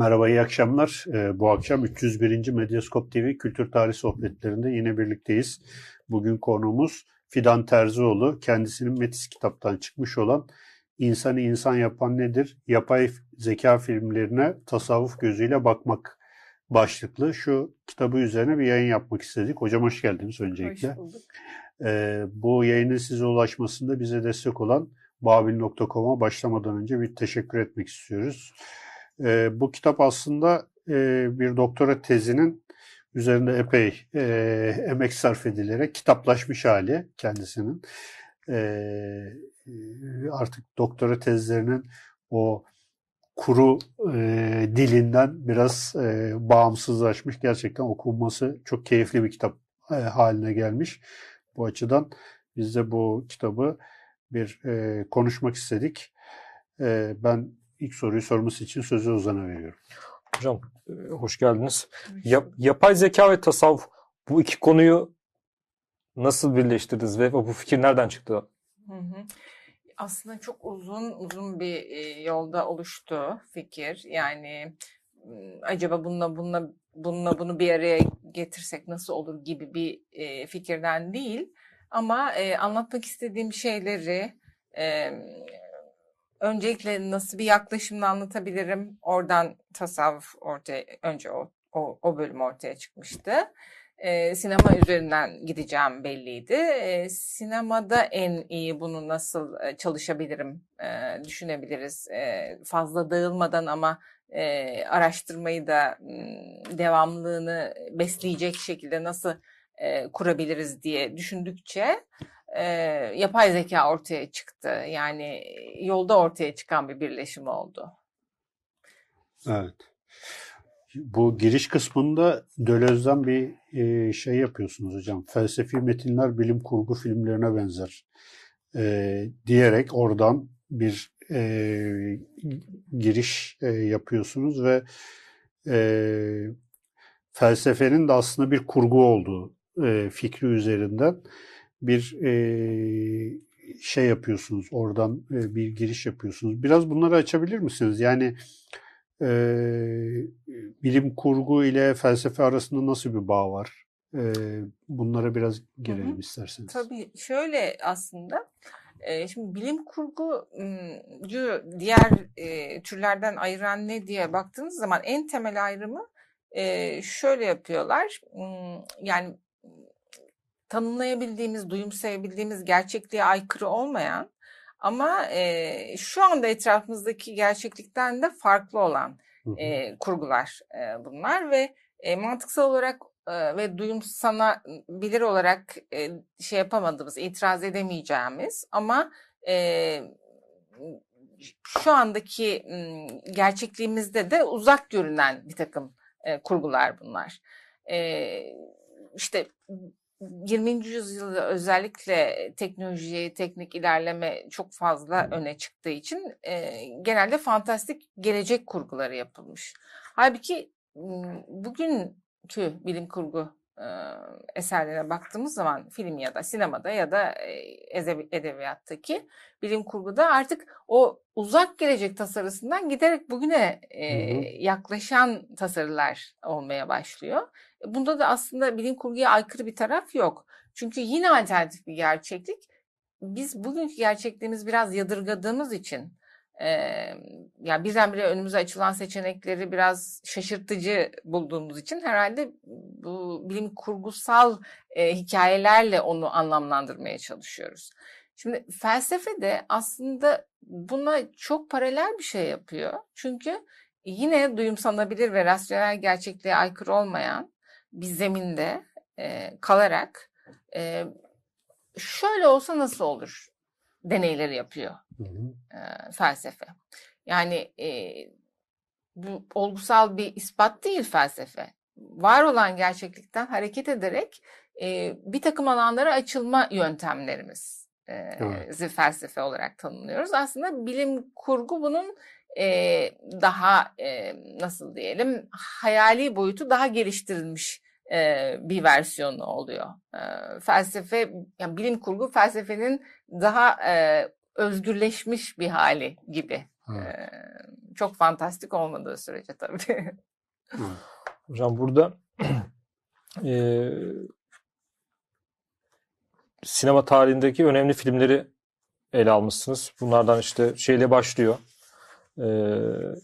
Merhaba, iyi akşamlar. Ee, bu akşam 301. Medyaskop TV Kültür Tarih Sohbetlerinde yine birlikteyiz. Bugün konuğumuz Fidan Terzioğlu. Kendisinin Metis kitaptan çıkmış olan İnsanı İnsan Yapan Nedir? Yapay Zeka filmlerine tasavvuf gözüyle bakmak başlıklı şu kitabı üzerine bir yayın yapmak istedik. Hocam hoş geldiniz öncelikle. Hoş bulduk. Ee, bu yayının size ulaşmasında bize destek olan babil.com'a başlamadan önce bir teşekkür etmek istiyoruz. E, bu kitap aslında e, bir doktora tezinin üzerinde epey e, emek sarf edilerek kitaplaşmış hali kendisinin. E, artık doktora tezlerinin o kuru e, dilinden biraz e, bağımsızlaşmış. Gerçekten okunması çok keyifli bir kitap e, haline gelmiş. Bu açıdan biz de bu kitabı bir e, konuşmak istedik. E, ben ilk soruyu sorması için sözü Ozan'a veriyorum. Hocam e, hoş geldiniz. Yap, yapay zeka ve tasavvuf bu iki konuyu nasıl birleştirdiniz ve bu fikir nereden çıktı? Hı hı. Aslında çok uzun uzun bir e, yolda oluştu fikir. Yani acaba bununla bununla bununla bunu bir araya getirsek nasıl olur gibi bir e, fikirden değil. Ama anlatmak istediğim şeyleri öncelikle nasıl bir yaklaşımla anlatabilirim? Oradan tasavvuf ortaya önce o o, o bölüm ortaya çıkmıştı. Ee, sinema üzerinden gideceğim belliydi. Ee, sinemada en iyi bunu nasıl çalışabilirim e, düşünebiliriz. E, fazla dağılmadan ama e, araştırmayı da devamlılığını besleyecek şekilde nasıl e, kurabiliriz diye düşündükçe e, yapay zeka ortaya çıktı. Yani yolda ortaya çıkan bir birleşim oldu. Evet. Bu giriş kısmında Döloz'dan bir e, şey yapıyorsunuz hocam. Felsefi metinler bilim kurgu filmlerine benzer e, diyerek oradan bir e, giriş e, yapıyorsunuz ve e, felsefenin de aslında bir kurgu olduğu e, fikri üzerinden bir e, şey yapıyorsunuz. Oradan e, bir giriş yapıyorsunuz. Biraz bunları açabilir misiniz? Yani e, bilim kurgu ile felsefe arasında nasıl bir bağ var? E, bunlara biraz girelim Hı-hı. isterseniz. Tabii şöyle aslında Şimdi bilim kurgu diğer e, türlerden ayıran ne diye baktığınız zaman en temel ayrımı e, şöyle yapıyorlar. Yani tanımlayabildiğimiz, duyumsayabildiğimiz gerçekliğe aykırı olmayan ama e, şu anda etrafımızdaki gerçeklikten de farklı olan e, kurgular e, bunlar ve e, mantıksal olarak e, ve duyumsanabilir olarak e, şey yapamadığımız, itiraz edemeyeceğimiz ama e, şu andaki gerçekliğimizde de uzak görünen bir takım e, kurgular bunlar. E, işte 20. yüzyılda özellikle teknoloji, teknik ilerleme çok fazla öne çıktığı için e, genelde fantastik gelecek kurguları yapılmış. Halbuki bugünkü bilim kurgu e, eserlerine baktığımız zaman film ya da sinemada ya da e, edebiyattaki bilim kurguda artık o uzak gelecek tasarısından giderek bugüne e, yaklaşan tasarılar olmaya başlıyor. Bunda da aslında bilim kurguya aykırı bir taraf yok. Çünkü yine alternatif bir gerçeklik. Biz bugünkü gerçekliğimiz biraz yadırgadığımız için e, yani birdenbire önümüze açılan seçenekleri biraz şaşırtıcı bulduğumuz için herhalde bu bilim kurgusal e, hikayelerle onu anlamlandırmaya çalışıyoruz. Şimdi felsefe de aslında buna çok paralel bir şey yapıyor. Çünkü yine duyumsanabilir ve rasyonel gerçekliğe aykırı olmayan bir zeminde e, kalarak e, şöyle olsa nasıl olur deneyleri yapıyor hı hı. E, felsefe. Yani e, bu olgusal bir ispat değil felsefe. Var olan gerçeklikten hareket ederek e, bir takım alanlara açılma yöntemlerimiz evet. felsefe olarak tanımlıyoruz. Aslında bilim kurgu bunun e, daha e, nasıl diyelim hayali boyutu daha geliştirilmiş e, bir versiyonu oluyor. E, felsefe, yani bilim kurgu felsefenin daha e, özgürleşmiş bir hali gibi Evet. Ee, çok fantastik olmadığı sürece tabii. Hocam burada e, sinema tarihindeki önemli filmleri ele almışsınız. Bunlardan işte şeyle başlıyor. E,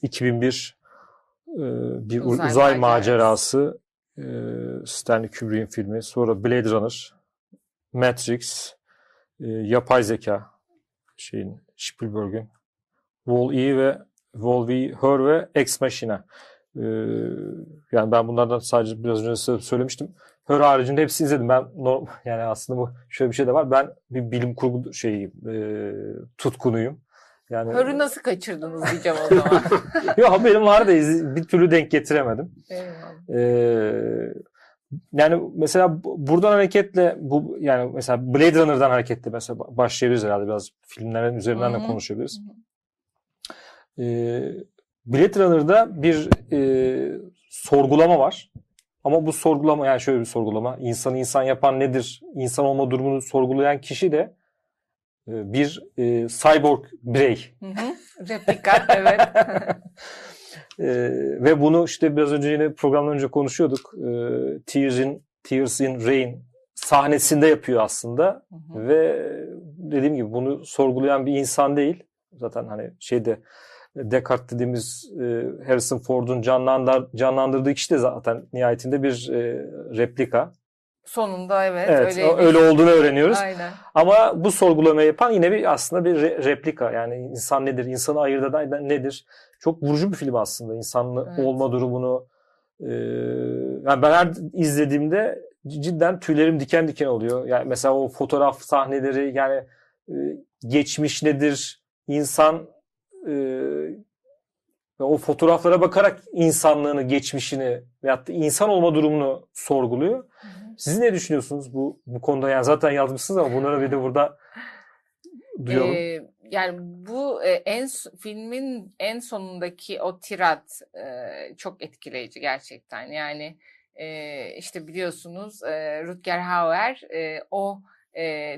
2001 e, bir uzay, uzay macerası e, Stanley Kubrick'in filmi. Sonra Blade Runner, Matrix, e, yapay zeka şeyin Spielberg'in Wall-E ve Wall-E, Her ve Ex Machina. Ee, yani ben bunlardan sadece biraz önce söylemiştim. Her haricinde hepsini izledim. Ben normal, yani aslında bu şöyle bir şey de var. Ben bir bilim kurgu şeyi e, tutkunuyum. Yani Hör'ü nasıl kaçırdınız diyeceğim o zaman. Yok benim vardı bir türlü denk getiremedim. Ee, yani mesela buradan hareketle bu yani mesela Blade Runner'dan hareketle mesela başlayabiliriz herhalde biraz filmlerin üzerinden Hı-hı. de konuşabiliriz. Ee, Blade Runner'da bir e, sorgulama var. Ama bu sorgulama yani şöyle bir sorgulama. İnsanı insan yapan nedir? İnsan olma durumunu sorgulayan kişi de e, bir e, cyborg birey. Hı hı. Replika evet. e, ve bunu işte biraz önce yine programdan önce konuşuyorduk. E, Tears in Tears in Rain sahnesinde yapıyor aslında. Hı hı. Ve dediğim gibi bunu sorgulayan bir insan değil. Zaten hani şeyde Descartes dediğimiz e, Harrison Ford'un canlandır, canlandırdığı kişi de zaten nihayetinde bir e, replika. Sonunda evet, evet öyle, öyle olduğunu öğreniyoruz. Aynen. Ama bu sorgulamayı yapan yine bir aslında bir re- replika. Yani insan nedir? İnsanı ayırt eden nedir? Çok vurucu bir film aslında. İnsanlı evet. olma durumunu e, yani ben her izlediğimde cidden tüylerim diken diken oluyor. Yani mesela o fotoğraf sahneleri yani e, geçmiş nedir? İnsan e, o fotoğraflara bakarak insanlığını, geçmişini veyahut da insan olma durumunu sorguluyor. Hı hı. Siz ne düşünüyorsunuz bu bu konuda? Yani zaten yazmışsınız ama bunları bir de burada duyalım. Ee, yani bu e, en filmin en sonundaki o tirat e, çok etkileyici gerçekten. Yani e, işte biliyorsunuz Rutger Hauer o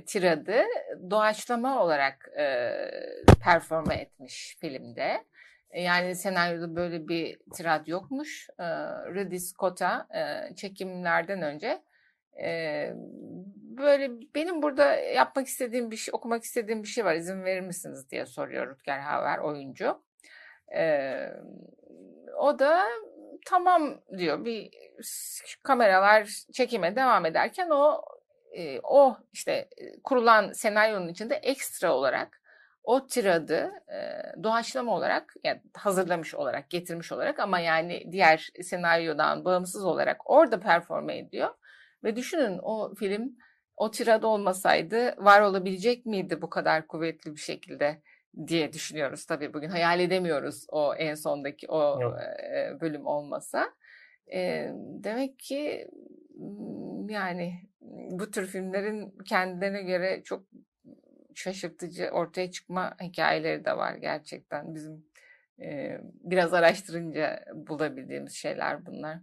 tiradı doğaçlama olarak performe etmiş filmde. Yani senaryoda böyle bir tirat yokmuş. E, Ridley Scott'a çekimlerden önce böyle benim burada yapmak istediğim bir şey, okumak istediğim bir şey var. İzin verir misiniz diye soruyor Rutger Hauer oyuncu. E, o da tamam diyor. Bir kameralar çekime devam ederken o e, o işte kurulan senaryonun içinde ekstra olarak o tiradı e, doğaçlama olarak yani hazırlamış olarak getirmiş olarak ama yani diğer senaryodan bağımsız olarak orada performe ediyor. Ve düşünün o film o tirad olmasaydı var olabilecek miydi bu kadar kuvvetli bir şekilde diye düşünüyoruz tabii bugün. Hayal edemiyoruz o en sondaki o Yok. bölüm olmasa. E, demek ki yani bu tür filmlerin kendilerine göre çok şaşırtıcı ortaya çıkma hikayeleri de var gerçekten bizim e, biraz araştırınca bulabildiğimiz şeyler bunlar.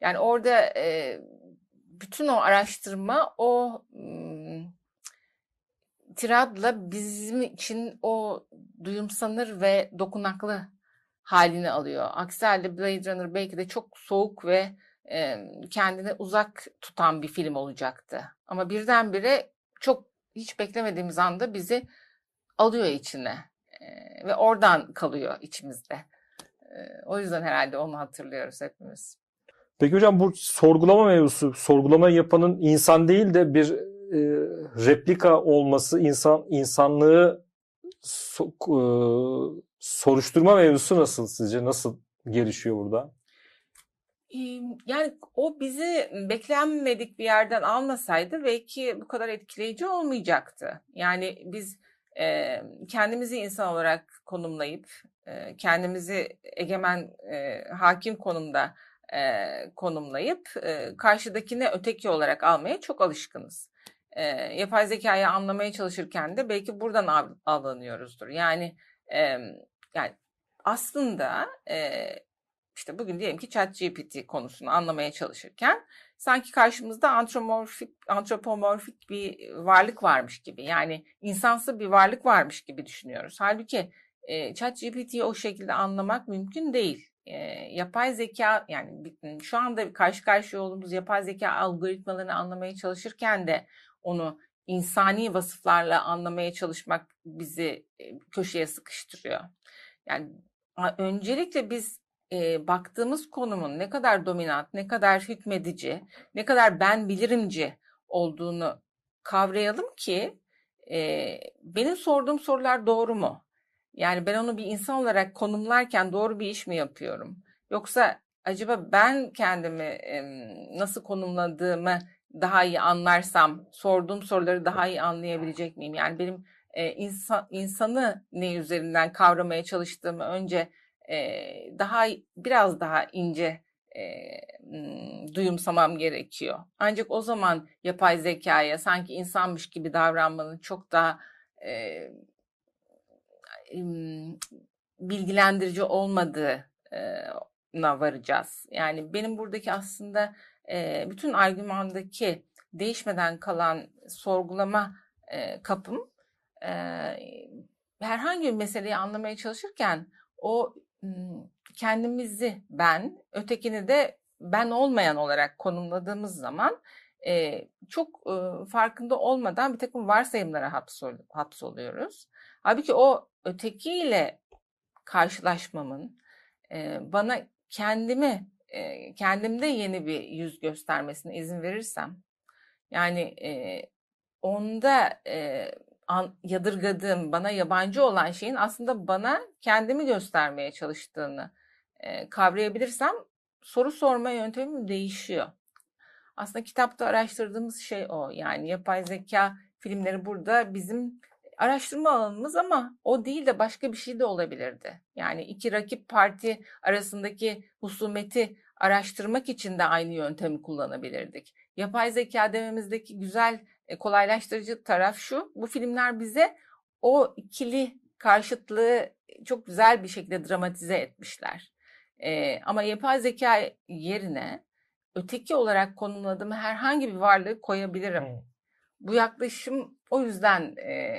Yani orada e, bütün o araştırma o tiradla bizim için o duyumsanır ve dokunaklı halini alıyor. Aksi halde Blade Runner belki de çok soğuk ve e, kendini uzak tutan bir film olacaktı. Ama birdenbire çok hiç beklemediğimiz anda bizi alıyor içine ve oradan kalıyor içimizde. O yüzden herhalde onu hatırlıyoruz hepimiz. Peki hocam bu sorgulama mevzusu, sorgulama yapanın insan değil de bir e, replika olması, insan insanlığı so, e, soruşturma mevzusu nasıl sizce? Nasıl gelişiyor burada? Yani o bizi beklenmedik bir yerden almasaydı belki bu kadar etkileyici olmayacaktı. Yani biz e, kendimizi insan olarak konumlayıp e, kendimizi egemen e, hakim konumda e, konumlayıp e, karşıdakine öteki olarak almaya çok alışkınız. E, yapay zekayı anlamaya çalışırken de belki buradan av, avlanıyoruzdur. Yani e, yani aslında e, işte bugün diyelim ki ChatGPT konusunu anlamaya çalışırken sanki karşımızda antropomorfik, antropomorfik bir varlık varmış gibi yani insansı bir varlık varmış gibi düşünüyoruz. Halbuki e, ChatGPT'yi o şekilde anlamak mümkün değil. Yapay zeka yani şu anda karşı karşıya olduğumuz yapay zeka algoritmalarını anlamaya çalışırken de onu insani vasıflarla anlamaya çalışmak bizi köşeye sıkıştırıyor. Yani öncelikle biz e, baktığımız konumun ne kadar dominant, ne kadar hükmedici, ne kadar ben bilirimci olduğunu kavrayalım ki e, benim sorduğum sorular doğru mu? Yani ben onu bir insan olarak konumlarken doğru bir iş mi yapıyorum? Yoksa acaba ben kendimi nasıl konumladığımı daha iyi anlarsam, sorduğum soruları daha iyi anlayabilecek miyim? Yani benim e, insan, insanı ne üzerinden kavramaya çalıştığımı önce e, daha biraz daha ince e, duyumsamam gerekiyor. Ancak o zaman yapay zekaya sanki insanmış gibi davranmanın çok daha e, bilgilendirici olmadığına varacağız. Yani benim buradaki aslında bütün argümandaki değişmeden kalan sorgulama kapım herhangi bir meseleyi anlamaya çalışırken o kendimizi ben, ötekini de ben olmayan olarak konumladığımız zaman çok farkında olmadan bir takım varsayımlara hapsol, hapsoluyoruz. Halbuki o ötekiyle karşılaşmamın e, bana kendimi e, kendimde yeni bir yüz göstermesine izin verirsem yani e, onda e, an, yadırgadığım, bana yabancı olan şeyin aslında bana kendimi göstermeye çalıştığını e, kavrayabilirsem soru sorma yöntemim değişiyor. Aslında kitapta araştırdığımız şey o. Yani yapay zeka filmleri burada bizim araştırma alanımız ama o değil de başka bir şey de olabilirdi. Yani iki rakip parti arasındaki husumeti araştırmak için de aynı yöntemi kullanabilirdik. Yapay zeka dememizdeki güzel e, kolaylaştırıcı taraf şu. Bu filmler bize o ikili karşıtlığı çok güzel bir şekilde dramatize etmişler. E, ama yapay zeka yerine öteki olarak konumladığım herhangi bir varlığı koyabilirim. Hmm. Bu yaklaşım o yüzden e,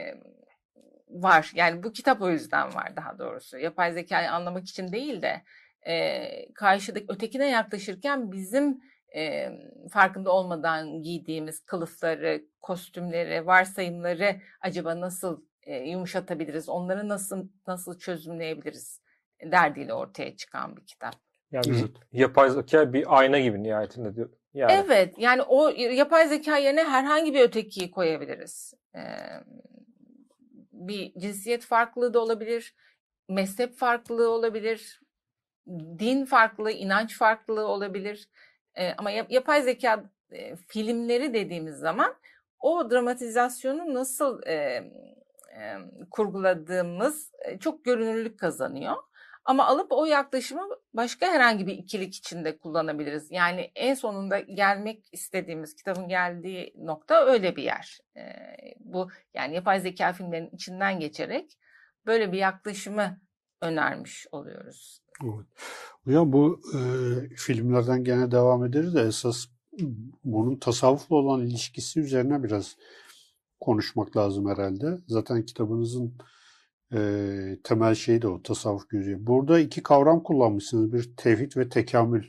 var. Yani bu kitap o yüzden var daha doğrusu. Yapay zekayı anlamak için değil de e, karşıdaki ötekine yaklaşırken bizim e, farkında olmadan giydiğimiz kılıfları, kostümleri, varsayımları acaba nasıl e, yumuşatabiliriz, onları nasıl nasıl çözümleyebiliriz derdiyle ortaya çıkan bir kitap. Yani yapay zeka bir ayna gibi nihayetinde diyor. Yani. Evet, yani o yapay zeka yerine herhangi bir ötekiyi koyabiliriz. Ee, bir cinsiyet farklılığı da olabilir, mezhep farklılığı olabilir, din farklılığı, inanç farklılığı olabilir. E, ama yapay zeka e, filmleri dediğimiz zaman o dramatizasyonu nasıl e, e, kurguladığımız e, çok görünürlük kazanıyor. Ama alıp o yaklaşımı başka herhangi bir ikilik içinde kullanabiliriz. Yani en sonunda gelmek istediğimiz kitabın geldiği nokta öyle bir yer. E, bu yani yapay zeka filmlerinin içinden geçerek böyle bir yaklaşımı önermiş oluyoruz. Evet. Hocam bu e, filmlerden gene devam ederiz de esas bunun tasavvufla olan ilişkisi üzerine biraz konuşmak lazım herhalde. Zaten kitabınızın e, temel şeyi de o tasavvuf gözü. Burada iki kavram kullanmışsınız. Bir tevhid ve tekamül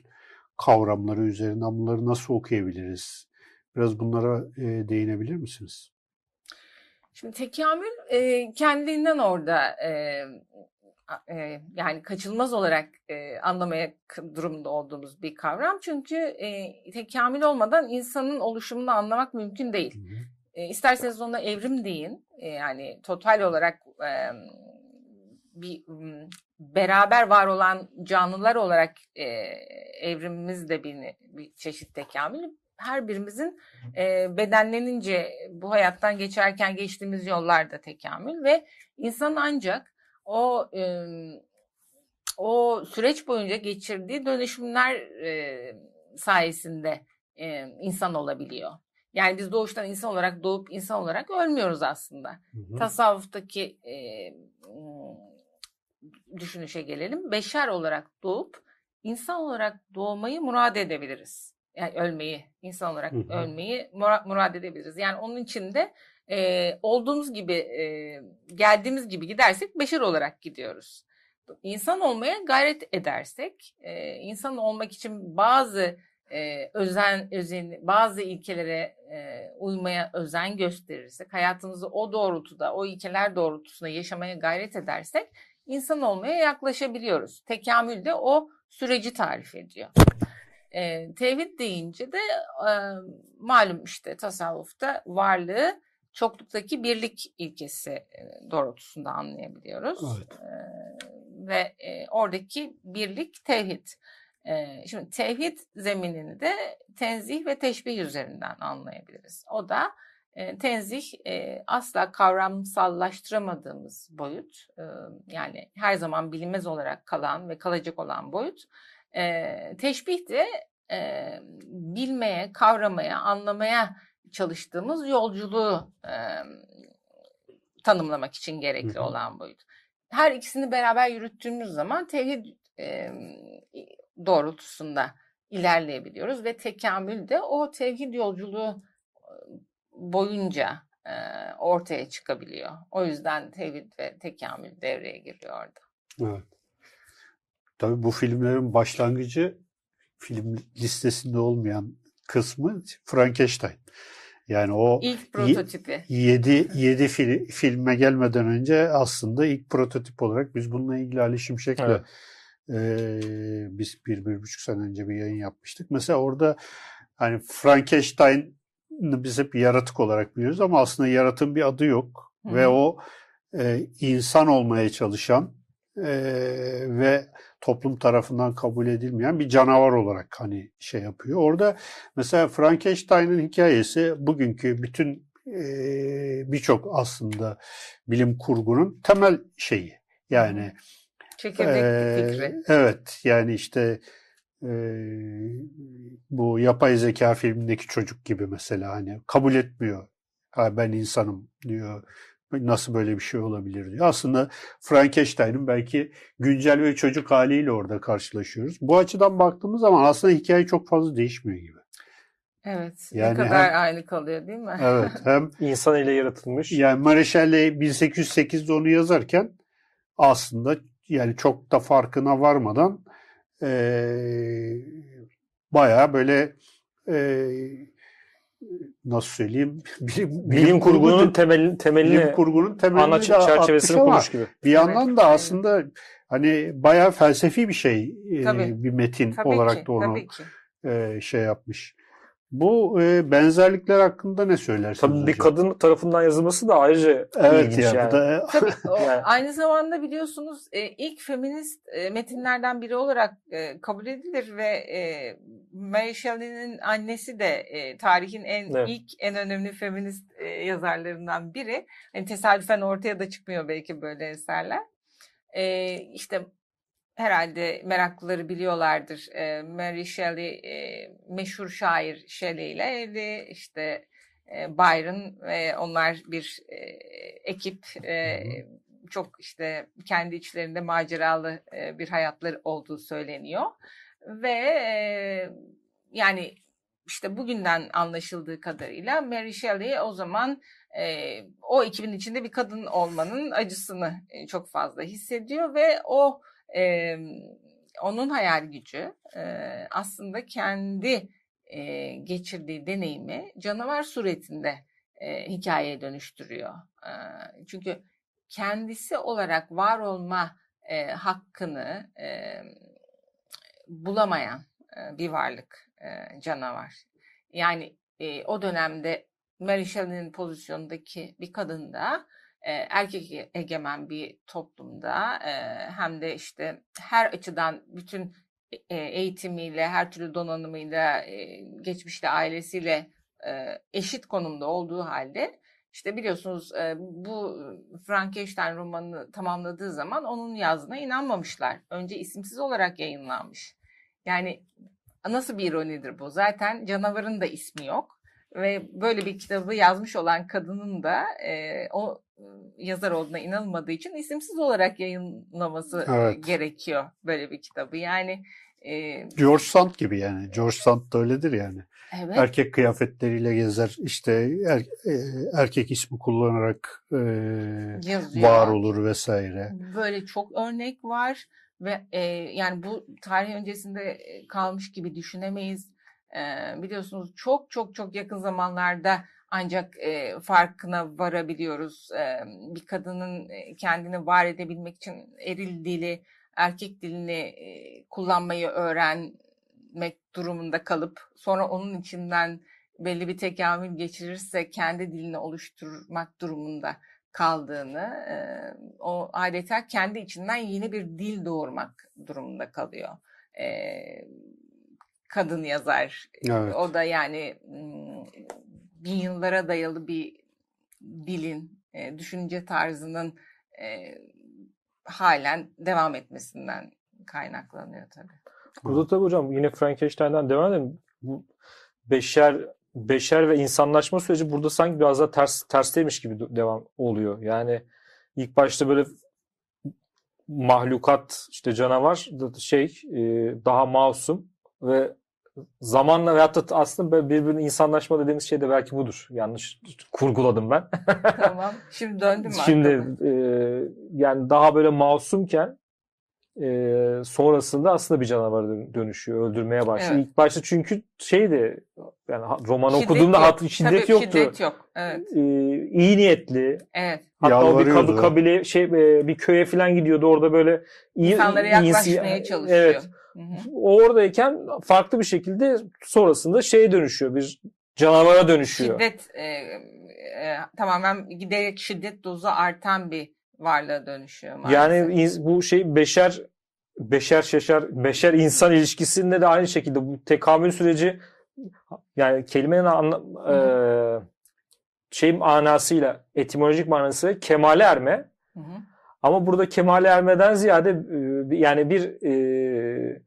kavramları üzerinden bunları nasıl okuyabiliriz? Biraz bunlara e, değinebilir misiniz? Şimdi tekamül e, kendiliğinden orada e, e, yani kaçılmaz olarak e, anlamaya durumda olduğumuz bir kavram. Çünkü e, tekamül olmadan insanın oluşumunu anlamak mümkün değil. Hı hı. E, isterseniz ona evrim deyin. E, yani total olarak e, bir beraber var olan canlılar olarak e, evrimimiz de bir, bir çeşit tekamül. Her birimizin e, bedenlenince bu hayattan geçerken geçtiğimiz yollarda tekamül ve insan ancak o e, o süreç boyunca geçirdiği dönüşümler e, sayesinde e, insan olabiliyor. Yani biz doğuştan insan olarak doğup insan olarak ölmüyoruz aslında. Hı hı. Tasavvuftaki e, düşünüşe gelelim. Beşer olarak doğup insan olarak doğmayı murad edebiliriz. Yani ölmeyi, insan olarak hı hı. ölmeyi murad edebiliriz. Yani onun için de e, olduğumuz gibi e, geldiğimiz gibi gidersek beşer olarak gidiyoruz. İnsan olmaya gayret edersek, e, insan olmak için bazı e, özen, özen, bazı ilkelere e, uymaya özen gösterirsek, hayatımızı o doğrultuda, o ilkeler doğrultusunda yaşamaya gayret edersek, insan olmaya yaklaşabiliyoruz. Tekamül de o süreci tarif ediyor. E, tevhid deyince de e, malum işte tasavvufta varlığı çokluktaki birlik ilkesi doğrultusunda anlayabiliyoruz. Evet. E, ve e, oradaki birlik tevhid. E, şimdi tevhid zeminini de tenzih ve teşbih üzerinden anlayabiliriz. O da e, tenzih e, asla kavramsallaştıramadığımız boyut. E, yani her zaman bilinmez olarak kalan ve kalacak olan boyut. Teşbih de bilmeye, kavramaya, anlamaya çalıştığımız yolculuğu tanımlamak için gerekli olan boyut. Her ikisini beraber yürüttüğümüz zaman tevhid e, doğrultusunda ilerleyebiliyoruz ve tekamül de o tevhid yolculuğu boyunca e, ortaya çıkabiliyor. O yüzden tevhid ve tekamül devreye giriyor orada. Evet. Tabii bu filmlerin başlangıcı film listesinde olmayan kısmı Frankenstein. Yani o ilk prototipi. 7 7 fil, filme gelmeden önce aslında ilk prototip olarak biz bununla ilgili Ali Şimşek'le evet. E, biz bir, bir buçuk sene önce bir yayın yapmıştık. Mesela orada hani Frankenstein'ı biz hep yaratık olarak biliyoruz ama aslında yaratığın bir adı yok. Hı-hı. Ve o e, insan olmaya çalışan e, ve toplum tarafından kabul edilmeyen bir canavar olarak hani şey yapıyor. Orada mesela Frankenstein'ın hikayesi bugünkü bütün e, birçok aslında bilim kurgunun temel şeyi. Yani Çekirdek fikri. Evet yani işte e, bu yapay zeka filmindeki çocuk gibi mesela hani kabul etmiyor. Ha, ben insanım diyor. Nasıl böyle bir şey olabilir diyor. Aslında Frankenstein'ın belki güncel ve çocuk haliyle orada karşılaşıyoruz. Bu açıdan baktığımız zaman aslında hikaye çok fazla değişmiyor gibi. Evet. Yani ne kadar hem, aynı kalıyor değil mi? Evet. Hem insan ile yaratılmış. Yani Mareşal'le 1808'de onu yazarken aslında yani çok da farkına varmadan e, bayağı böyle e, nasıl söyleyeyim bilim, bilim, bilim kurgunun temelini temelini bilim kurgunun temelini ana çerçevesini kurmuş gibi. Bir yandan da aslında hani bayağı felsefi bir şey Tabii. bir metin Tabii olarak ki. da onu e, şey yapmış. Bu e, benzerlikler hakkında ne söylersiniz Tabii hocam? bir kadın tarafından yazılması da ayrıca evet ilginç ya, yani. Da... Tabii o, yani. aynı zamanda biliyorsunuz e, ilk feminist e, metinlerden biri olarak e, kabul edilir ve e, Mary Shelley'nin annesi de e, tarihin en evet. ilk en önemli feminist e, yazarlarından biri. Yani tesadüfen ortaya da çıkmıyor belki böyle eserler. E, işte herhalde meraklıları biliyorlardır. E, Mary Shelley e, meşhur şair Shelley ile evli. İşte e, Byron ve onlar bir e, ekip. E, çok işte kendi içlerinde maceralı e, bir hayatları olduğu söyleniyor. Ve e, yani işte bugünden anlaşıldığı kadarıyla Mary Shelley o zaman e, o ekibin içinde bir kadın olmanın acısını e, çok fazla hissediyor ve o e, onun hayal gücü e, aslında kendi e, geçirdiği deneyimi canavar suretinde e, hikayeye dönüştürüyor. E, çünkü kendisi olarak var olma e, hakkını e, bulamayan e, bir varlık e, canavar. Yani e, o dönemde Mary Shelley'nin pozisyondaki bir kadın da erkek egemen bir toplumda hem de işte her açıdan bütün eğitimiyle, her türlü donanımıyla, geçmişte ailesiyle eşit konumda olduğu halde işte biliyorsunuz bu Frankenstein romanını tamamladığı zaman onun yazdığına inanmamışlar. Önce isimsiz olarak yayınlanmış. Yani nasıl bir ironidir bu? Zaten canavarın da ismi yok ve böyle bir kitabı yazmış olan kadının da e, o yazar olduğuna inanılmadığı için isimsiz olarak yayınlaması evet. gerekiyor böyle bir kitabı. Yani E, George Sand gibi yani. George Sand da öyledir yani. evet. Erkek kıyafetleriyle gezer. işte er, e, erkek ismi kullanarak e, Yazıyor. var olur vesaire. Böyle çok örnek var ve e, yani bu tarih öncesinde e, kalmış gibi düşünemeyiz. E, biliyorsunuz çok çok çok yakın zamanlarda ancak e, farkına varabiliyoruz. E, bir kadının kendini var edebilmek için eril dili, erkek dilini e, kullanmayı öğrenmek durumunda kalıp sonra onun içinden belli bir tekamül geçirirse kendi dilini oluşturmak durumunda kaldığını, e, o adeta kendi içinden yeni bir dil doğurmak durumunda kalıyor. E, kadın yazar. Evet. O da yani bin yıllara dayalı bir dilin, e, düşünce tarzının e, halen devam etmesinden kaynaklanıyor tabii. Burada tabii hocam yine Frankenstein'den devam edelim. Bu beşer beşer ve insanlaşma süreci burada sanki biraz daha ters tersteymiş gibi devam oluyor. Yani ilk başta böyle mahlukat işte canavar şey e, daha masum ve zamanla veyahut da aslında birbirinin insanlaşma dediğimiz şey de belki budur. Yanlış kurguladım ben. tamam. Şimdi döndüm Şimdi e, yani daha böyle masumken e, sonrasında aslında bir canavara dönüşüyor. Öldürmeye başlıyor. Evet. İlk başta çünkü şeydi yani romanı Şiddet okuduğumda hat, şiddet Tabii, yoktu. Şiddet yok. Evet. E, iyi niyetli. Evet. Hatta o bir kabı, kabile şey e, bir köye falan gidiyordu orada böyle iyi, İnsanlara iyisi- yaklaşmaya çalışıyor. Evet. Hı hı. O oradayken farklı bir şekilde sonrasında şeye dönüşüyor. Bir canavara dönüşüyor. Şiddet e, e, tamamen giderek şiddet dozu artan bir varlığa dönüşüyor maalesef. Yani bu şey beşer beşer şeşer beşer insan ilişkisinde de aynı şekilde bu tekamül süreci yani kelimenin anla, eee, şey manasıyla etimolojik manası kemale erme Hı hı. ama burada kemale ermeden ziyade e, yani bir e,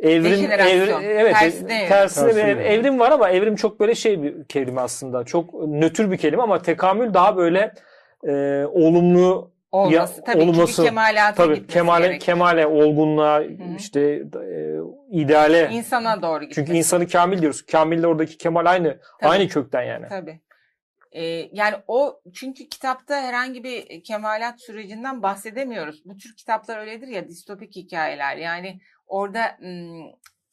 evrim Dejenerasyon. evri- evet Tersine evrim. tersine bir evrim. evrim var ama evrim çok böyle şey bir kelime aslında çok nötr bir kelime ama tekamül daha böyle e, olumlu olması Ya, tabii ki olması- bir kemalata Tabii kemale gerekiyor. kemale olgunluğa hı. işte e, ideale. insana doğru gitmesi. Çünkü insanı kamil diyoruz. Kamille oradaki kemal aynı Tabii. aynı kökten yani. Tabii. Ee, yani o çünkü kitapta herhangi bir kemalat sürecinden bahsedemiyoruz. Bu tür kitaplar öyledir ya distopik hikayeler. Yani orada ım,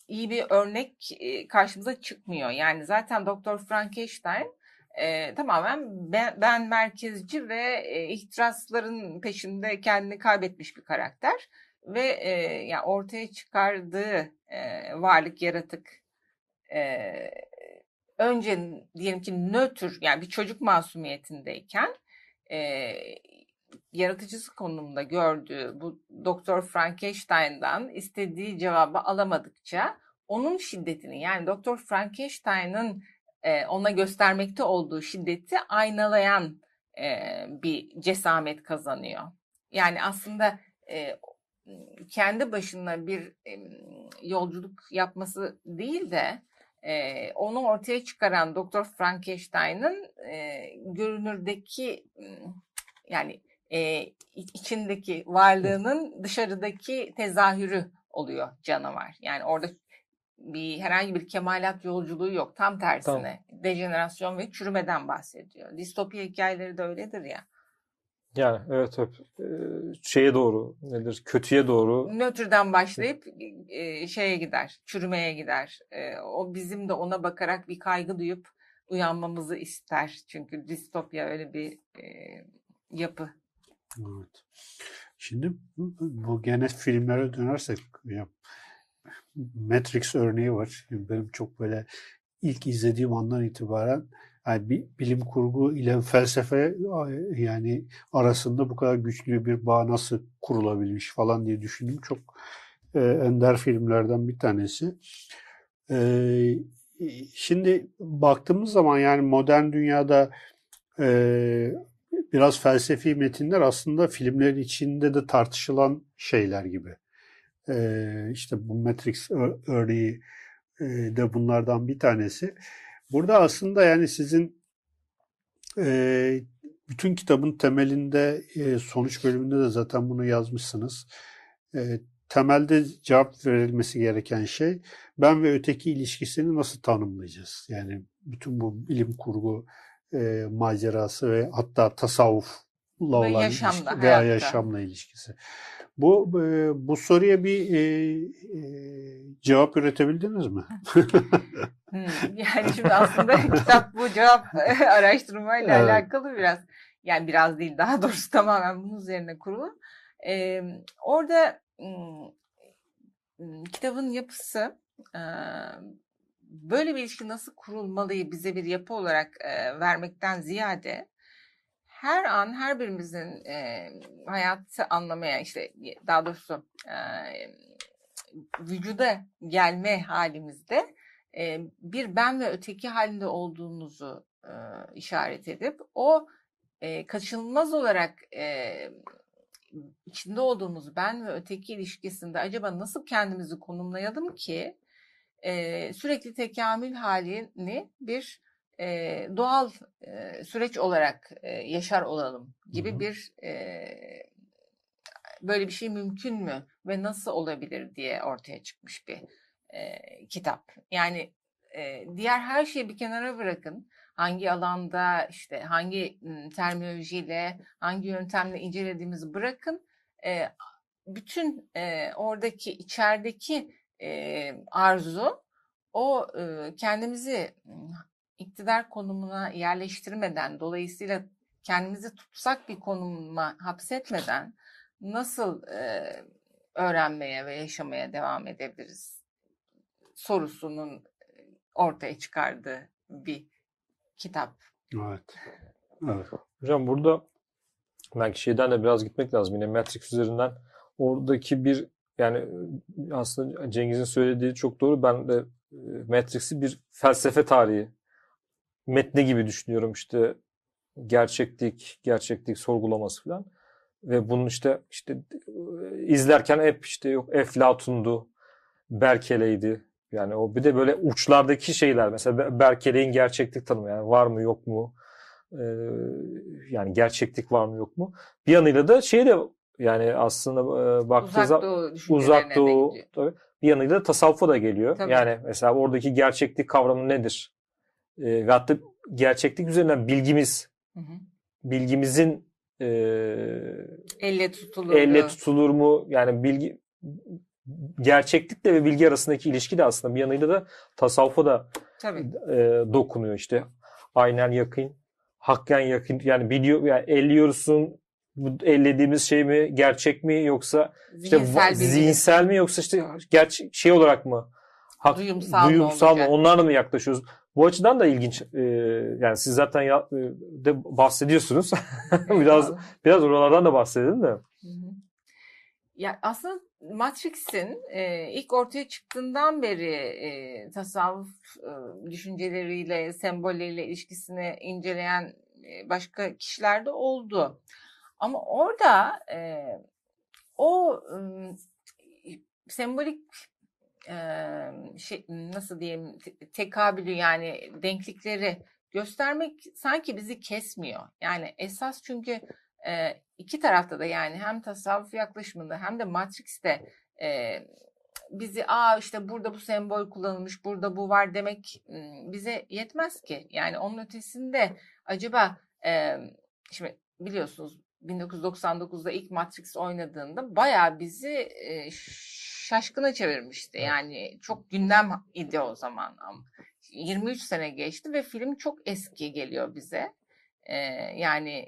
iyi bir örnek e, karşımıza çıkmıyor. Yani zaten Doktor Frankenstein e, tamamen ben, ben merkezci ve e, ihtirasların peşinde kendini kaybetmiş bir karakter. Ve e, yani ortaya çıkardığı e, varlık, yaratık e, önce diyelim ki nötr yani bir çocuk masumiyetindeyken e, yaratıcısı konumunda gördüğü bu Doktor Frankenstein'dan istediği cevabı alamadıkça onun şiddetini yani Doktor Frankenstein'ın e, ona göstermekte olduğu şiddeti aynalayan e, bir cesamet kazanıyor. Yani aslında e, kendi başına bir e, yolculuk yapması değil de e, onu ortaya çıkaran Doktor Frankenstein'ın e, görünürdeki yani e, iç- içindeki varlığının dışarıdaki tezahürü oluyor canavar. Yani orada bir herhangi bir kemalat yolculuğu yok. Tam tersine dejenerasyon ve çürümeden bahsediyor. Distopya hikayeleri de öyledir ya. Yani evet hep e, şeye doğru nedir? Kötüye doğru. Nötrden başlayıp e, şeye gider, çürümeye gider. E, o bizim de ona bakarak bir kaygı duyup uyanmamızı ister. Çünkü distopya öyle bir e, yapı. Evet. Şimdi bu- bu gene filmlere dönersek ya, Matrix örneği var. Şimdi benim çok böyle ilk izlediğim andan itibaren yani bir bilim kurgu ile felsefe yani arasında bu kadar güçlü bir bağ nasıl kurulabilmiş falan diye düşündüm. Çok e, ender filmlerden bir tanesi. E, şimdi baktığımız zaman yani modern dünyada e, biraz felsefi metinler aslında filmlerin içinde de tartışılan şeyler gibi. İşte bu Matrix ör- örneği e, de bunlardan bir tanesi. Burada aslında yani sizin e, bütün kitabın temelinde e, sonuç bölümünde de zaten bunu yazmışsınız. E, temelde cevap verilmesi gereken şey ben ve öteki ilişkisini nasıl tanımlayacağız? Yani bütün bu bilim kurgu e, macerası ve hatta tasavvufla olan yaşamla, ilişki veya hayatta. yaşamla ilişkisi. Bu e, bu soruya bir e, e, cevap üretebildiniz mi? Hmm, Yani şimdi aslında kitap bu cevap araştırmayla Evet. alakalı biraz. Yani biraz değil daha doğrusu tamamen bunun üzerine kurulu. Ee, orada hmm, hmm, kitabın yapısı e, böyle bir ilişki nasıl kurulmalıyı bize bir yapı olarak e, vermekten ziyade her an her birimizin e, hayatı anlamaya işte daha doğrusu e, vücuda gelme halimizde e, bir ben ve öteki halinde olduğumuzu e, işaret edip o e, kaçınılmaz olarak e, içinde olduğumuz ben ve öteki ilişkisinde acaba nasıl kendimizi konumlayalım ki e, sürekli tekamül halini bir e, doğal e, süreç olarak e, yaşar olalım gibi Hı hı. bir e, böyle bir şey mümkün mü ve nasıl olabilir diye ortaya çıkmış bir e, kitap. Yani e, diğer her şeyi bir kenara bırakın. Hangi alanda işte hangi terminolojiyle hangi yöntemle incelediğimizi bırakın. E, bütün e, oradaki içerideki e, arzu o e, kendimizi iktidar konumuna yerleştirmeden dolayısıyla kendimizi tutsak bir konuma hapsetmeden nasıl e, öğrenmeye ve yaşamaya devam edebiliriz sorusunun ortaya çıkardığı bir kitap. Evet. Evet. Hocam burada belki şeyden de biraz gitmek lazım. Yine Matrix üzerinden oradaki bir yani aslında Cengiz'in söylediği çok doğru. Ben de Matrix'i bir felsefe tarihi metni gibi düşünüyorum. İşte gerçeklik, gerçeklik sorgulaması falan. Ve bunun işte işte e, izlerken hep işte yok Eflatun'du, Berkeley'di. Yani o bir de böyle uçlardaki şeyler mesela Berkeley'in gerçeklik tanımı yani var mı yok mu? Ee, yani gerçeklik var mı yok mu? Bir yanıyla da şey de yani aslında e, baktığı zaman uzak doğu tabii. Bir yanıyla da tasavvufa da geliyor. Tabii. Yani mesela oradaki gerçeklik kavramı nedir? Ee, ve hatta gerçeklik üzerinden bilgimiz, Hı hı. bilgimizin e, Elle tutulur. elle tutulur mu? Yani bilgi gerçeklikle ve bilgi arasındaki ilişki de aslında bir yanıyla da tasavvufa da Tabii. e, dokunuyor işte. Aynen yakın, hakken yakın yani biliyor yani elliyorsun bu ellediğimiz şey mi gerçek mi yoksa işte Zihinsel zihinsel mi yoksa işte gerçek şey olarak mı? Hak, Duyumsal mı duyumsal mı? olacak? Onlarla mı yaklaşıyoruz? Bu açıdan da ilginç. E, yani siz zaten ya, e, de bahsediyorsunuz. biraz biraz oralardan da bahsedelim de. Hı hı. Ya aslında Matrix'in e, ilk ortaya çıktığından beri e, tasavvuf e, düşünceleriyle, sembolleriyle ilişkisini inceleyen e, başka kişiler de oldu. Ama orada e, o e, sembolik şey nasıl diyeyim te- tekabülü yani denklikleri göstermek sanki bizi kesmiyor. Yani esas çünkü iki tarafta da yani hem tasavvuf yaklaşımında hem de Matrix'te bizi aa işte burada bu sembol kullanılmış, burada bu var demek bize yetmez ki. Yani onun ötesinde acaba şimdi biliyorsunuz 1999'da ilk Matrix oynadığında bayağı bizi şaşkına çevirmişti. Yani çok gündem idi o zaman. Ama 23 sene geçti ve film çok eski geliyor bize. E, yani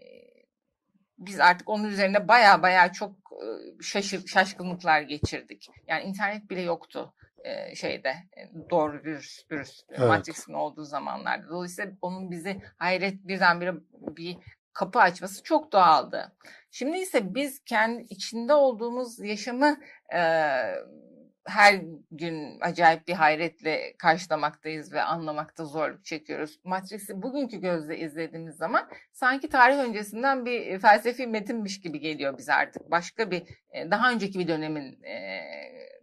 biz artık onun üzerine baya baya çok e, şaşır, şaşkınlıklar geçirdik. Yani internet bile yoktu e, şeyde e, doğru dürüst, dürüst Evet. Matrix'in olduğu zamanlarda. Dolayısıyla onun bizi hayret birdenbire bir kapı açması çok doğaldı. Şimdi ise biz kendi içinde olduğumuz yaşamı e, her gün acayip bir hayretle karşılamaktayız ve anlamakta zorluk çekiyoruz. Matrix'i bugünkü gözle izlediğimiz zaman sanki tarih öncesinden bir felsefi metinmiş gibi geliyor bize artık. Başka bir e, daha önceki bir dönemin e,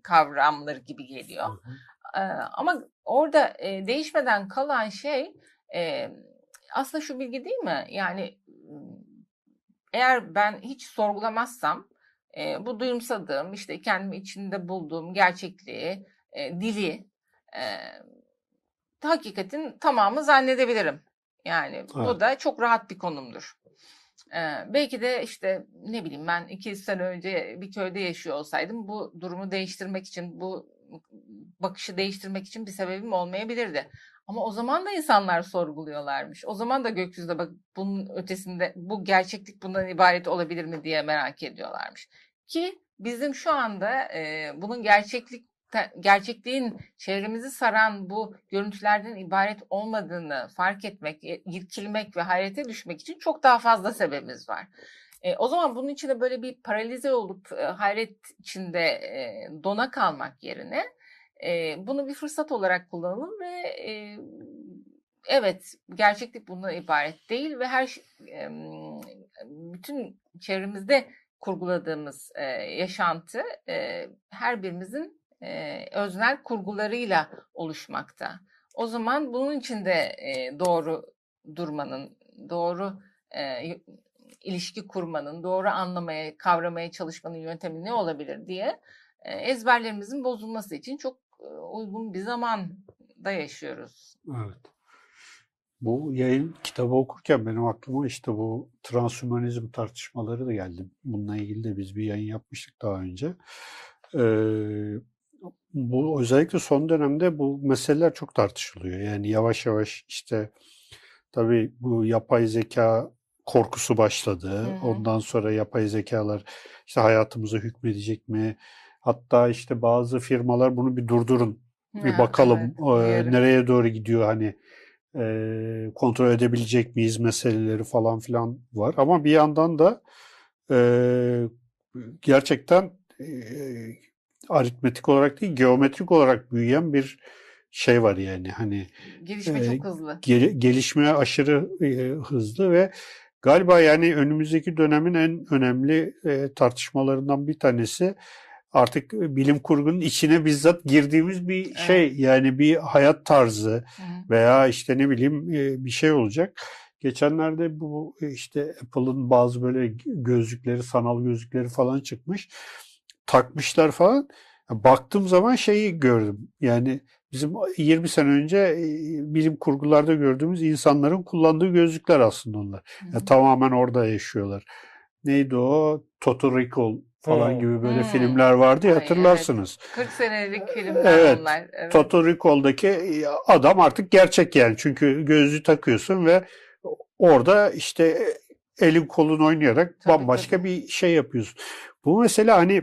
kavramları gibi geliyor. E, Ama orada e, değişmeden kalan şey e, aslında şu bilgi değil mi? Yani eğer ben hiç sorgulamazsam e, bu duyumsadığım, işte kendimi içinde bulduğum gerçekliği, e, dili, e, hakikatin tamamı zannedebilirim. Yani evet. bu da çok rahat bir konumdur. Ee, belki de işte ne bileyim ben 200 sene önce bir köyde yaşıyor olsaydım bu durumu değiştirmek için, bu bakışı değiştirmek için bir sebebim olmayabilirdi. Ama o zaman da insanlar sorguluyorlarmış. O zaman da gökyüzünde bak bunun ötesinde bu gerçeklik bundan ibaret olabilir mi diye merak ediyorlarmış. Ki bizim şu anda e, bunun gerçeklik gerçekliğin çevremizi saran bu görüntülerden ibaret olmadığını fark etmek, irkilmek ve hayrete düşmek için çok daha fazla sebebimiz var. E, o zaman bunun içinde böyle bir paralize olup e, hayret içinde e, dona kalmak yerine e, bunu bir fırsat olarak kullanalım ve e, evet gerçeklik bundan ibaret değil ve her e, bütün çevremizde kurguladığımız e, yaşantı e, her birimizin e, öznel kurgularıyla oluşmakta. O zaman bunun için de e, doğru durmanın, doğru e, ilişki kurmanın, doğru anlamaya, kavramaya çalışmanın yöntemi ne olabilir diye ezberlerimizin bozulması için çok uygun bir zamanda yaşıyoruz. Evet. Bu yayın kitabı okurken benim aklıma işte bu transhümanizm tartışmaları da geldi. Bununla ilgili de biz bir yayın yapmıştık daha önce. Ee, bu özellikle son dönemde bu meseleler çok tartışılıyor. Yani yavaş yavaş işte tabii bu yapay zeka korkusu başladı. Hı hı. Ondan sonra yapay zekalar işte hayatımıza hükmedecek mi? Hatta işte bazı firmalar bunu bir durdurun. Bir ha, bakalım evet, e, nereye doğru gidiyor hani e, kontrol edebilecek miyiz meseleleri falan filan var. Ama bir yandan da e, gerçekten e, aritmetik olarak değil geometrik olarak büyüyen bir şey var yani hani gelişme e, çok hızlı. Gel, gelişme aşırı e, hızlı ve galiba yani önümüzdeki dönemin en önemli e, tartışmalarından bir tanesi artık bilim kurgunun içine bizzat girdiğimiz bir evet. şey yani bir hayat tarzı veya işte ne bileyim e, bir şey olacak. Geçenlerde bu işte Apple'ın bazı böyle gözlükleri, sanal gözlükleri falan çıkmış takmışlar falan. Baktığım zaman şeyi gördüm. Yani bizim 20 sene önce bilim kurgularda gördüğümüz insanların kullandığı gözlükler aslında onlar. Yani tamamen orada yaşıyorlar. Neydi o? Total Recall falan hmm. gibi böyle hmm. filmler vardı ya hatırlarsınız. Evet. 40 senelik filmler evet. onlar. Evet. Total Recall'daki adam artık gerçek yani. Çünkü gözlüğü takıyorsun ve orada işte elin kolun oynayarak tabii, bambaşka tabii. bir şey yapıyorsun. Bu mesela hani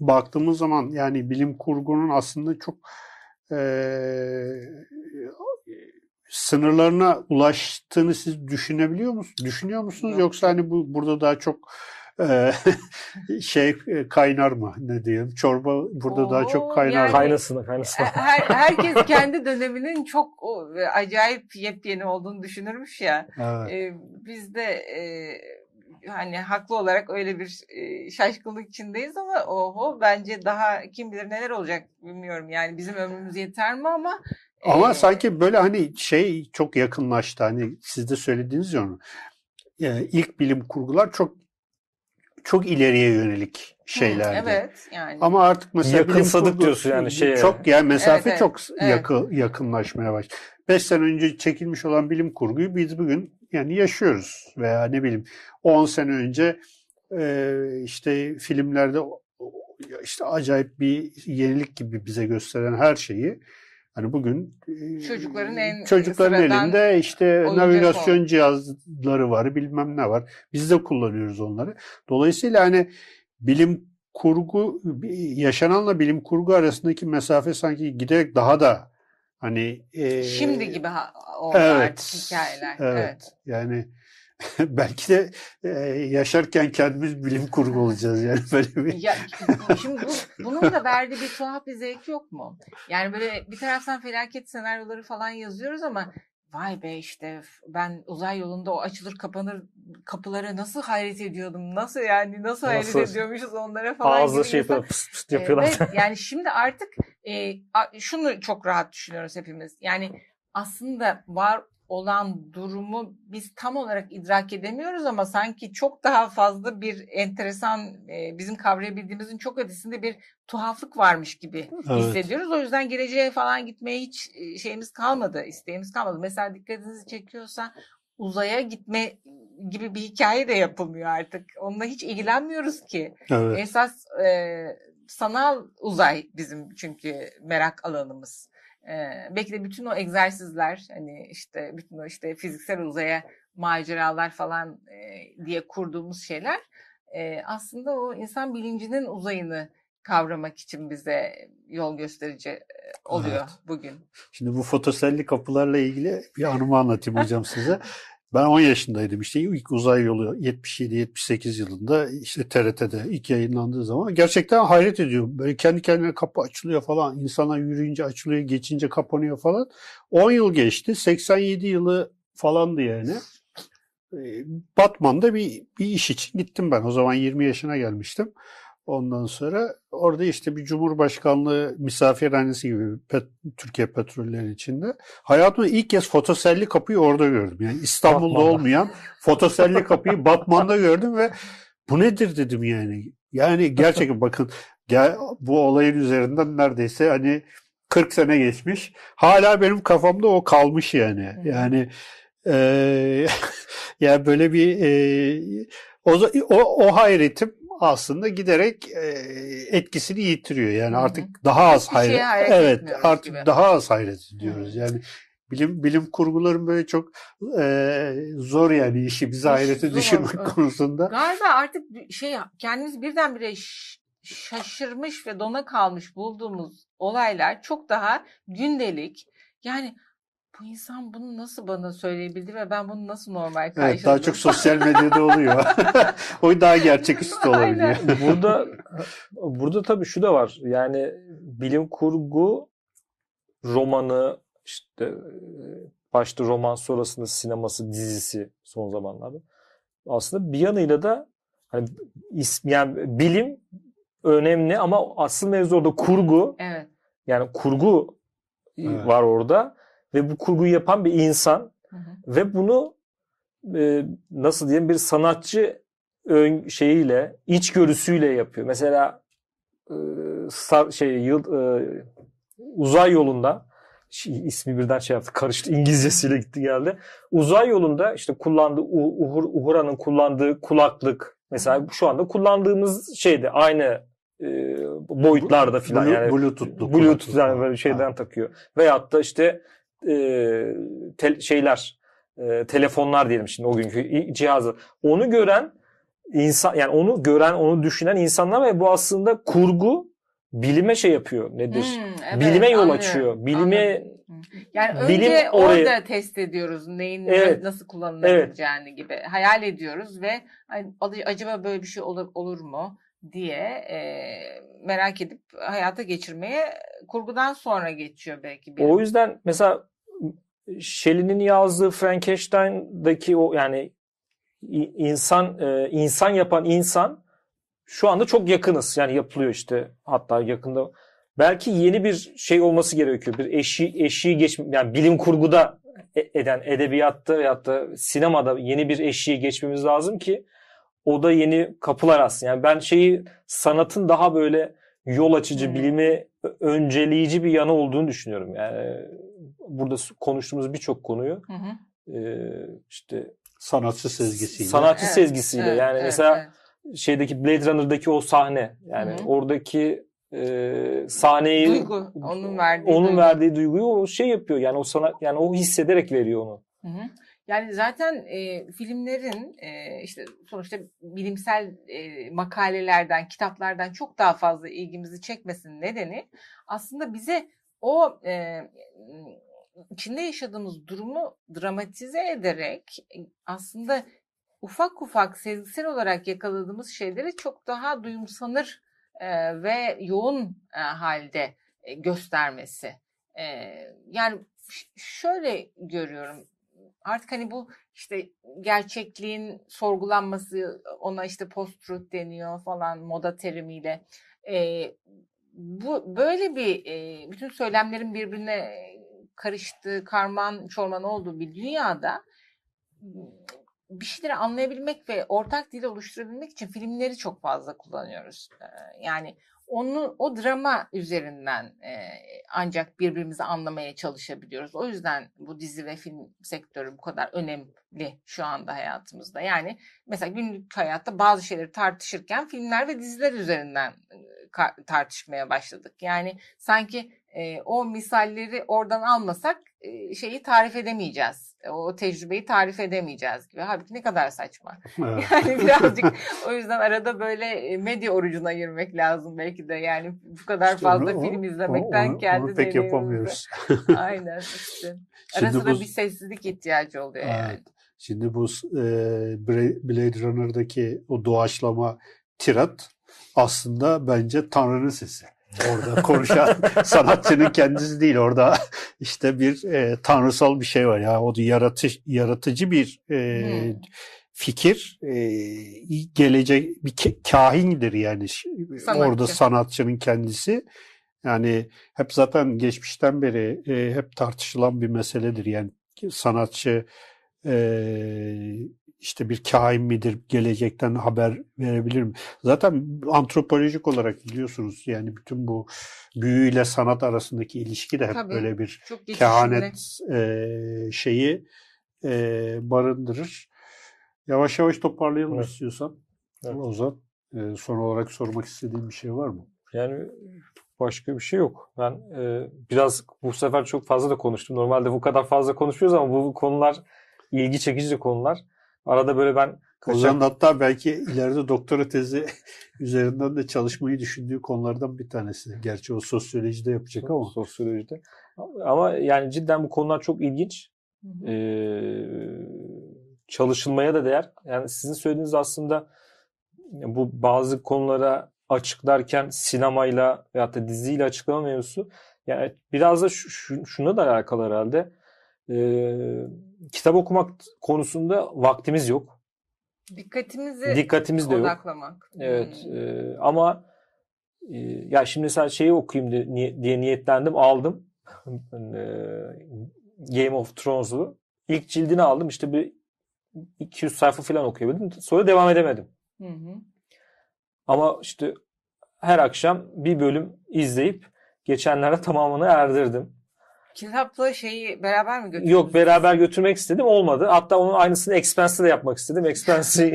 baktığımız zaman yani bilim kurgunun aslında çok e, sınırlarına ulaştığını siz düşünebiliyor musunuz? Düşünüyor musunuz? Yok. Yoksa hani bu burada daha çok e, şey kaynar mı ne diyeyim? Çorba burada Oo, daha çok kaynar. Yani, kaynasın, kaynasın. Her, herkes kendi döneminin çok o, acayip yepyeni olduğunu düşünürmüş ya. Evet. E, biz de e, hani haklı olarak öyle bir e, şaşkınlık içindeyiz ama oho bence daha kim bilir neler olacak bilmiyorum. Yani bizim ömrümüz yeter mi ama ama e, sanki böyle hani şey çok yakınlaştı. Hani siz de söylediğiniz ya onu. Yani ilk bilim kurgular çok çok ileriye yönelik şeylerdi. Hı, evet yani. Ama artık mesela yakınsadık kurgu, diyorsun yani şeye. Çok yani mesafe evet, çok evet. yakın yakınlaşmaya başladı. 5 sene önce çekilmiş olan bilim kurguyu biz bugün yani yaşıyoruz veya ne bileyim 10 sene önce e, işte filmlerde işte acayip bir yenilik gibi bize gösteren her şeyi hani bugün çocukların en çocukların elinde işte navigasyon o. cihazları var bilmem ne var biz de kullanıyoruz onları dolayısıyla hani bilim kurgu yaşananla bilim kurgu arasındaki mesafe sanki giderek daha da Hani e, şimdi gibi oldu evet, artık hikayeler. Evet. evet. Yani belki de e, yaşarken kendimiz bilim kurgu olacağız yani böyle bir. Ya, şimdi bu, bunun da verdiği bir tuhaf bir zevk yok mu? Yani böyle bir taraftan felaket senaryoları falan yazıyoruz ama vay be işte ben uzay yolunda o açılır kapanır kapılara nasıl hayret ediyordum. Nasıl yani nasıl, nasıl? hayret ediyormuşuz onlara falan. Ağzı şey yapıyor, pıs pıs yapıyorlar. Evet, yani şimdi artık e, şunu çok rahat düşünüyoruz hepimiz. Yani aslında var olan durumu biz tam olarak idrak edemiyoruz ama sanki çok daha fazla bir enteresan e, bizim kavrayabildiğimizin çok ötesinde bir tuhaflık varmış gibi Evet. hissediyoruz. O yüzden geleceğe falan gitmeye hiç e, şeyimiz kalmadı, isteğimiz kalmadı. Mesela dikkatinizi çekiyorsa uzaya gitme gibi bir hikaye de yapılmıyor artık. Onunla hiç ilgilenmiyoruz ki. Evet. Esas e, sanal uzay bizim çünkü merak alanımız. E, belki de bütün o egzersizler hani işte bütün o işte fiziksel uzaya maceralar falan e, diye kurduğumuz şeyler e, aslında o insan bilincinin uzayını kavramak için bize yol gösterici e, oluyor Evet. bugün. Şimdi bu fotoselli kapılarla ilgili bir anımı anlatayım hocam size. Ben 10 yaşındaydım işte ilk uzay yolu 77-78 yılında işte TRT'de ilk yayınlandığı zaman gerçekten hayret ediyorum. Böyle kendi kendine kapı açılıyor falan. İnsanlar yürüyünce açılıyor, geçince kapanıyor falan. 10 yıl geçti. 87 yılı falandı yani. Ee, Batman'da bir, bir iş için gittim ben. O zaman 20 yaşına gelmiştim. Ondan sonra orada işte bir Cumhurbaşkanlığı misafirhanesi gibi pet- Türkiye Petrolleri içinde. Hayatımda ilk kez fotoselli kapıyı orada gördüm. Yani İstanbul'da Batman'da. olmayan fotoselli kapıyı Batman'da gördüm ve bu nedir dedim yani. Yani gerçekten bakın gel, bu olayın üzerinden neredeyse hani 40 sene geçmiş. Hala benim kafamda o kalmış yani. Yani eee yani böyle bir eee, o, o, o hayretim aslında giderek eee, etkisini yitiriyor. Yani artık daha az Hiçbir hayret. hayret Evet, artık gibi. daha az hayret ediyoruz. Hı. Yani bilim bilim kurguların böyle çok eee, zor yani işi bizi hayrete zor, düşürmek evet. konusunda. Galiba artık şey kendimiz birdenbire şaşırmış ve dona kalmış bulduğumuz olaylar çok daha gündelik. Yani bu insan bunu nasıl bana söyleyebildi ve ben bunu nasıl normal karşıladım? Evet, daha çok sosyal medyada oluyor. o daha gerçeküstü olabiliyor. burada burada tabii şu da var. Yani bilim kurgu romanı işte başta roman sonrasında sineması, dizisi son zamanlarda. Aslında bir yanıyla da hani is- yani bilim önemli ama asıl mevzu orada kurgu. Evet. Yani kurgu Evet. var orada ve bu kurguyu yapan bir insan Hı hı. ve bunu e, nasıl diyeyim bir sanatçı ön şeyiyle, içgörüsüyle yapıyor. Mesela e, star, şey yıl e, uzay yolunda şey, ismi birden şey yaptı karıştı İngilizcesiyle gitti geldi. Uzay yolunda işte kullandığı Uhur, Uhura'nın kullandığı kulaklık mesela şu anda kullandığımız şeyde aynı e, boyutlarda filan yani Bluetooth'lu Bluetooth'dan kulaklık. böyle şeyden Ha. takıyor. Veyahut da işte e, tel- şeyler e, telefonlar diyelim şimdi o günkü cihazı. Onu gören insan yani onu gören, onu düşünen insanlar ve bu aslında kurgu bilime şey yapıyor. Nedir? Hmm, evet, Bilime yol anlıyorum, açıyor. Bilime anladım. Yani bilim önce oraya- orada test ediyoruz neyin Evet. nasıl kullanılabileceğini gibi hayal ediyoruz ve acaba böyle bir şey olur, olur mu diye e, merak edip hayata geçirmeye kurgudan sonra geçiyor belki. bir. O yüzden mesela Shelley'nin yazdığı Frankenstein'daki o yani insan e, insan yapan insan şu anda çok yakınız. Yani yapılıyor işte hatta yakında belki yeni bir şey olması gerekiyor. Bir eşi eşiği geç yani bilim kurguda e- eden edebiyatta veyahut da sinemada yeni bir eşiği geçmemiz lazım ki o da yeni kapılar açsın. Yani ben şeyi sanatın daha böyle yol açıcı, Hmm. bilimi önceleyici bir yanı olduğunu düşünüyorum. Yani burada s- konuştuğumuz birçok konuyu Hı hı. e, işte Sanatçı sezgisiyle. sanatçı Evet, sezgisiyle evet, yani evet, mesela evet. şeydeki Blade Runner'daki o sahne yani Hı hı. oradaki e, sahneyi Duygu, onun verdiği onun duygu. verdiği duyguyu o şey yapıyor. Yani o sanat yani o hissederek veriyor onu. Hı hı. Yani zaten e, filmlerin e, işte sonuçta bilimsel e, makalelerden, kitaplardan çok daha fazla ilgimizi çekmesinin nedeni aslında bize o e, içinde yaşadığımız durumu dramatize ederek e, aslında ufak ufak sezgisel olarak yakaladığımız şeyleri çok daha duyumsanır e, ve yoğun e, halde e, göstermesi. E, yani şöyle görüyorum artık hani bu işte gerçekliğin sorgulanması ona işte post-truth deniyor falan moda terimiyle. E, bu böyle bir e, bütün söylemlerin birbirine karıştığı, karman çorman olduğu bir dünyada bir şeyleri anlayabilmek ve ortak dili oluşturabilmek için filmleri çok fazla kullanıyoruz. Yani onu o drama üzerinden e, ancak birbirimizi anlamaya çalışabiliyoruz. O yüzden bu dizi ve film sektörü bu kadar önemli şu anda hayatımızda. Yani mesela günlük hayatta bazı şeyleri tartışırken filmler ve diziler üzerinden tartışmaya başladık. Yani sanki e, o misalleri oradan almasak e, şeyi tarif edemeyeceğiz. O tecrübeyi tarif edemeyeceğiz gibi. Halbuki ne kadar saçma. Evet. Yani birazcık o yüzden arada böyle medya orucuna girmek lazım belki de. Yani bu kadar işte fazla onu, film izlemekten onu, kendi onu pek yapamıyoruz. Aynen işte. Ara sıra bu, bir sessizlik ihtiyacı oluyor evet. yani. Şimdi bu e, Blade Runner'daki o doğaçlama tirat aslında bence Tanrı'nın sesi. Orada konuşan sanatçının kendisi değil. Orada işte bir e, tanrısal bir şey var. Ya o da yaratı, yaratıcı bir e, hmm. fikir. E, gelecek bir kahindir yani. Sanatçı. Orada sanatçının kendisi. Yani hep zaten geçmişten beri e, hep tartışılan bir meseledir. Yani sanatçı e, işte bir kain midir, gelecekten haber verebilir mi? Zaten antropolojik olarak biliyorsunuz yani bütün bu büyüyle sanat arasındaki ilişki de hep Tabii, böyle bir kehanet e, şeyi e, barındırır. Yavaş yavaş toparlayalım evet. istiyorsan. Evet. Ozan, e, son olarak sormak istediğim bir şey var mı? Yani başka bir şey yok. Ben e, biraz bu sefer çok fazla da konuştum. Normalde bu kadar fazla konuşuyoruz ama bu konular ilgi çekici konular. Arada böyle ben kaçak... Ozan hatta belki ileride doktora tezi üzerinden de çalışmayı düşündüğü konulardan bir tanesi. Gerçi o sosyolojide yapacak ama. Sosyolojide. Ama yani cidden bu konular çok ilginç. Ee, çalışılmaya da değer. Yani sizin söylediğiniz aslında bu bazı konulara açıklarken sinemayla veyahut da diziyle açıklama mevzusu yani biraz da şu, şuna da alakalı herhalde e, kitap okumak konusunda vaktimiz yok. Dikkatimizi Dikkatimiz de odaklamak. Yok. Evet hmm. e, ama e, ya şimdi mesela şeyi okuyayım diye, diye niyetlendim aldım. Game of Thrones'u. İlk cildini aldım işte bir 200 sayfa falan okuyabildim. Sonra devam edemedim. Hı hı. Ama işte her akşam bir bölüm izleyip geçenlerde tamamını erdirdim. Kitapla şeyi beraber mi götürdünüz? Yok beraber götürmek istedim olmadı. Hatta onun aynısını Expense'de de yapmak istedim. Expense'i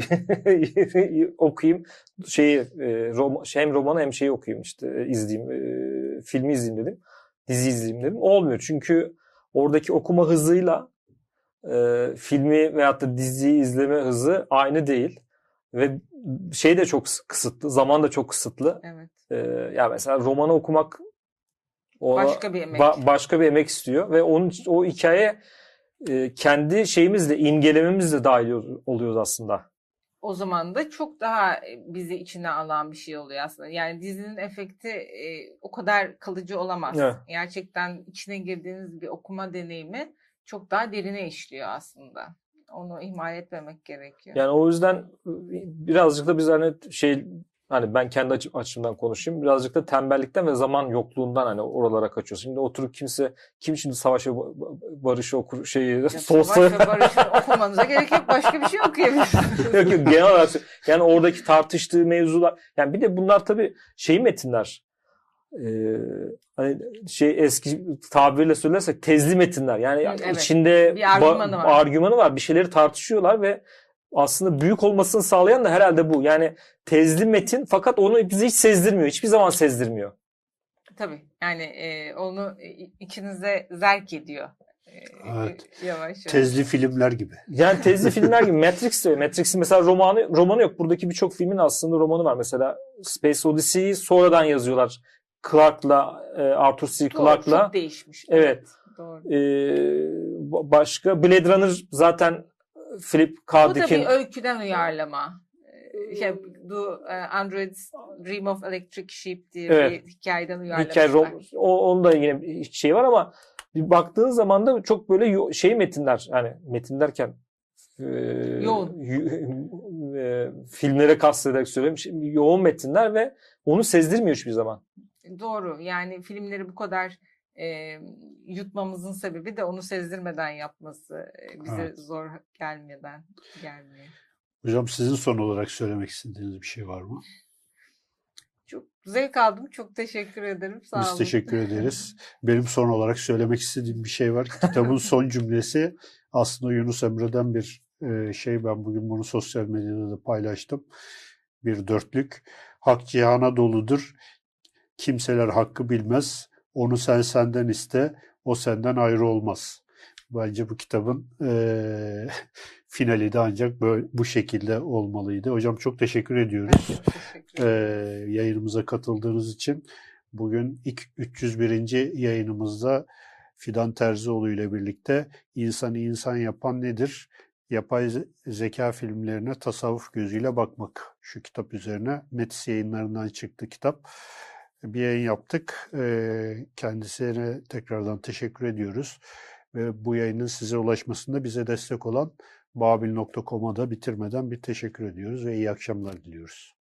okuyayım. Şeyi e, rom, hem romanı hem şeyi okuyayım işte e, izleyeyim. E, filmi izleyeyim dedim. Dizi izleyeyim dedim. Olmuyor çünkü oradaki okuma hızıyla e, filmi veyahut da diziyi izleme hızı aynı değil. Ve şey de çok kısıtlı. Zaman da çok kısıtlı. Evet. E, ya mesela romanı okumak o başka bir emek. Ba- başka bir emek istiyor ve onun o hikaye e, kendi şeyimizle imgelememizle dahil oluyoruz aslında. O zaman da çok daha e, bizi içine alan bir şey oluyor aslında. Yani dizinin efekti e, o kadar kalıcı olamaz. Evet. Gerçekten içine girdiğiniz bir okuma deneyimi çok daha derine işliyor aslında. Onu ihmal etmemek gerekiyor. Yani o yüzden birazcık da biz hani şey Hani ben kendi açı, açımdan konuşayım. Birazcık da tembellikten ve zaman yokluğundan hani oralara kaçıyorsun. Şimdi oturup kimse kim şimdi savaş ve barışı okur şeyi Savaş ve barışı okumanıza gerek yok. Başka bir şey okuyabilirsiniz. yok yok genel olarak yani oradaki tartıştığı mevzular yani bir de bunlar tabii şey metinler ee, hani şey eski tabirle söylersek tezli metinler. Yani evet, içinde bir argümanı, var. argümanı var. Bir şeyleri tartışıyorlar ve aslında büyük olmasını sağlayan da herhalde bu. Yani tezli metin fakat onu bize hiç sezdirmiyor. Hiçbir zaman sezdirmiyor. Tabii. Yani e, onu içinize zerk ediyor. E, evet. Yavaş yavaş. Tezli filmler gibi. Yani tezli filmler gibi. Matrix de Matrix'in mesela romanı romanı yok. Buradaki birçok filmin aslında romanı var. Mesela Space Odyssey'yi sonradan yazıyorlar. Clark'la e, Arthur C. Clarke'la. Doğru, çok değişmiş. Evet. Doğru. Ee, başka Blade Runner zaten Philip K. Bu da bir öyküden uyarlama. Ee, şey, bu e, Android Dream of Electric Sheep diye evet. bir hikayeden uyarlamışlar. Hikaye, o, onun da yine bir şey var ama bir baktığın zaman da çok böyle şey metinler yani metin derken e, yoğun e, filmlere kastederek söylüyorum yoğun metinler ve onu sezdirmiyor hiçbir zaman. Doğru yani filmleri bu kadar e, yutmamızın sebebi de onu sezdirmeden yapması. bize Evet. zor gelmeden gelmiyor. Hocam sizin son olarak söylemek istediğiniz bir şey var mı? Çok zevk aldım. Çok teşekkür ederim. Sağ Biz olun. teşekkür ederiz. Benim son olarak söylemek istediğim bir şey var. Kitabın son cümlesi aslında Yunus Emre'den bir şey. Ben bugün bunu sosyal medyada da paylaştım. Bir dörtlük. Hak cihana doludur. Kimseler hakkı bilmez. Onu sen senden iste. O senden ayrı olmaz. Bence bu kitabın e, finali de ancak böyle, bu şekilde olmalıydı. Hocam çok teşekkür ediyoruz teşekkür e, yayınımıza katıldığınız için. Bugün ilk 301. yayınımızda Fidan Terzioğlu ile birlikte insanı insan yapan nedir? Yapay ze- zeka filmlerine tasavvuf gözüyle bakmak. Şu kitap üzerine Metis yayınlarından çıktı kitap. Bir yayın yaptık. Kendisine tekrardan teşekkür ediyoruz. Ve bu yayının size ulaşmasında bize destek olan babil.com'a da bitirmeden bir teşekkür ediyoruz ve iyi akşamlar diliyoruz.